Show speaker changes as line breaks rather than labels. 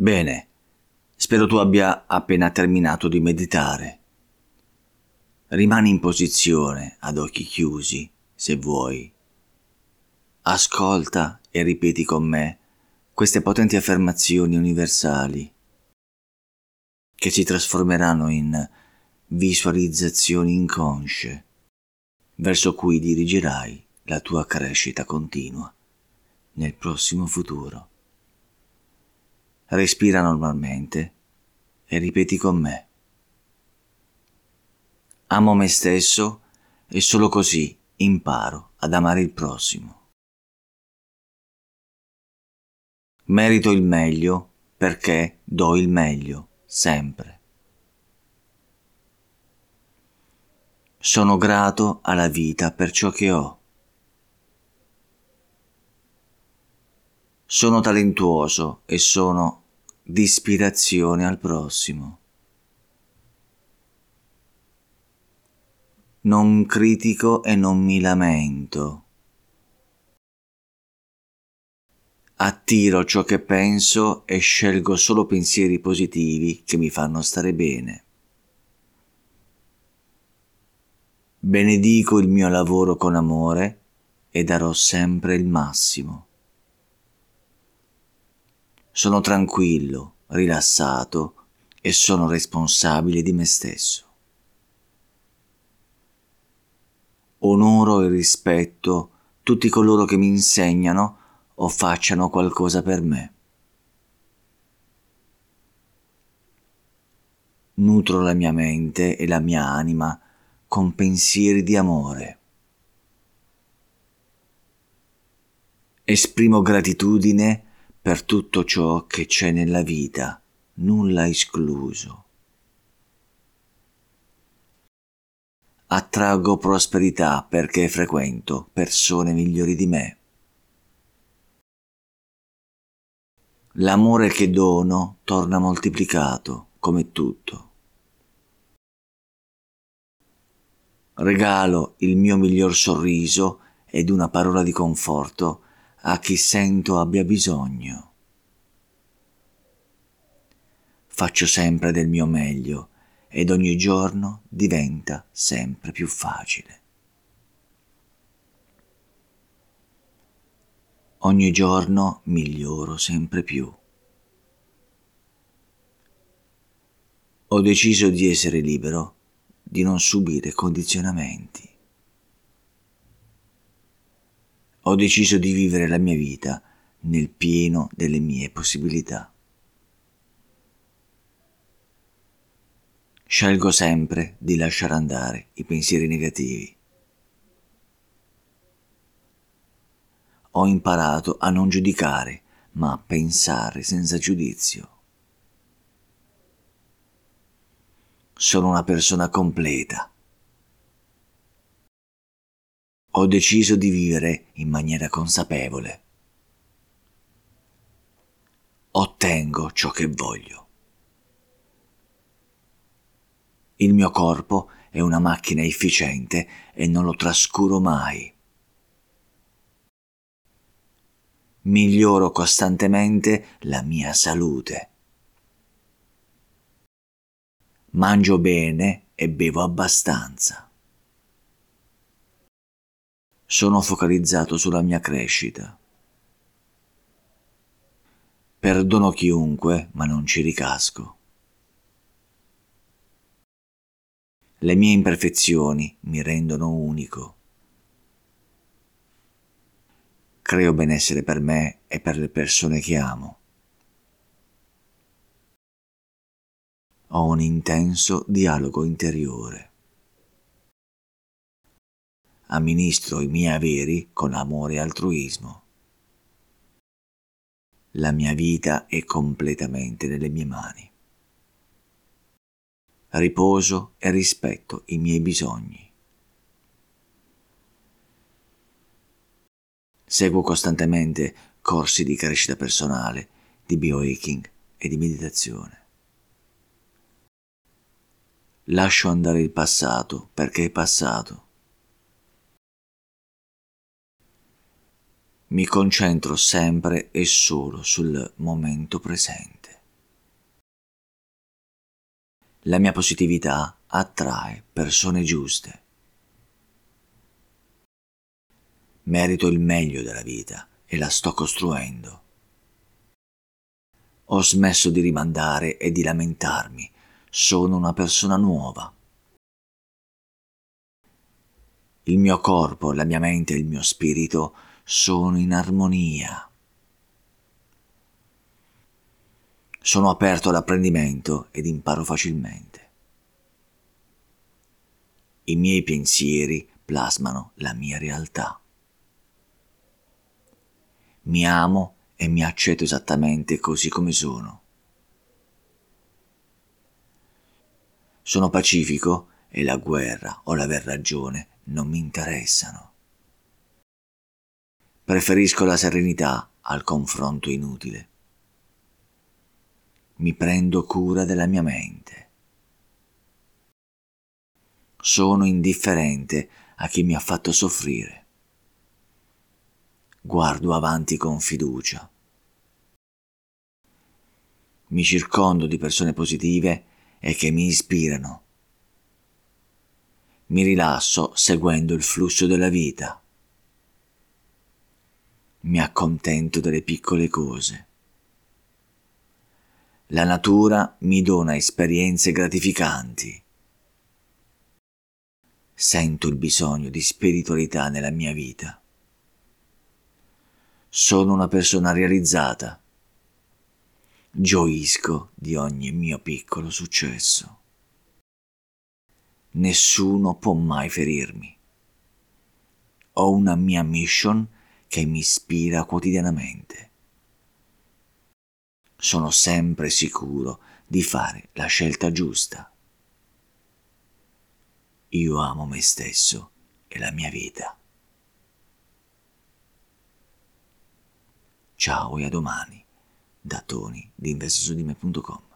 Bene, spero tu abbia appena terminato di meditare. Rimani in posizione ad occhi chiusi, se vuoi. Ascolta e ripeti con me queste potenti affermazioni universali che si trasformeranno in visualizzazioni inconsce verso cui dirigerai la tua crescita continua nel prossimo futuro. Respira normalmente e ripeti con me. Amo me stesso e solo così imparo ad amare il prossimo. Merito il meglio perché do il meglio sempre. Sono grato alla vita per ciò che ho. Sono talentuoso e sono di ispirazione al prossimo. Non critico e non mi lamento. Attiro ciò che penso e scelgo solo pensieri positivi che mi fanno stare bene. Benedico il mio lavoro con amore e darò sempre il massimo. Sono tranquillo, rilassato e sono responsabile di me stesso. Onoro e rispetto tutti coloro che mi insegnano o facciano qualcosa per me. Nutro la mia mente e la mia anima con pensieri di amore. Esprimo gratitudine per tutto ciò che c'è nella vita, nulla escluso. Attraggo prosperità perché frequento persone migliori di me. L'amore che dono torna moltiplicato, come tutto. Regalo il mio miglior sorriso ed una parola di conforto a chi sento abbia bisogno. Faccio sempre del mio meglio ed ogni giorno diventa sempre più facile. Ogni giorno miglioro sempre più. Ho deciso di essere libero, di non subire condizionamenti. Ho deciso di vivere la mia vita nel pieno delle mie possibilità. Scelgo sempre di lasciare andare i pensieri negativi. ho imparato a non giudicare, ma a pensare senza giudizio. Sono una persona completa. Ho deciso di vivere in maniera consapevole. Ottengo ciò che voglio. Il mio corpo è una macchina efficiente e non lo trascuro mai. miglioro costantemente la mia salute. Mangio bene e bevo abbastanza. Sono focalizzato sulla mia crescita. Perdono chiunque, ma non ci ricasco. Le mie imperfezioni mi rendono unico. creo benessere per me e per le persone che amo. Ho un intenso dialogo interiore. Amministro i miei averi con amore e altruismo. La mia vita è completamente nelle mie mani. Riposo e rispetto i miei bisogni. Seguo costantemente corsi di crescita personale, di biohacking e di meditazione. Lascio andare il passato perché è passato. Mi concentro sempre e solo sul momento presente. La mia positività attrae persone giuste. Merito il meglio della vita e la sto costruendo. Ho smesso di rimandare e di lamentarmi. Sono una persona nuova. Il mio corpo, la mia mente e il mio spirito sono in armonia. Sono aperto all'apprendimento ed imparo facilmente. I miei pensieri plasmano la mia realtà. Mi amo e mi accetto esattamente così come sono. Sono pacifico e la guerra o l'aver ragione non mi interessano. Preferisco la serenità al confronto inutile. Mi prendo cura della mia mente. Sono indifferente a chi mi ha fatto soffrire. Guardo avanti con fiducia. Mi circondo di persone positive e che mi ispirano mi rilasso seguendo il flusso della vita. Mi accontento delle piccole cose. La natura mi dona esperienze gratificanti. Sento il bisogno di spiritualità nella mia vita. Sono una persona realizzata. Gioisco di ogni mio piccolo successo nessuno può mai ferirmi. Ho una mia mission che mi ispira quotidianamente. Sono sempre sicuro di fare la scelta giusta. Io amo me stesso e la mia vita. Ciao e a domani da Tony di investisudime.com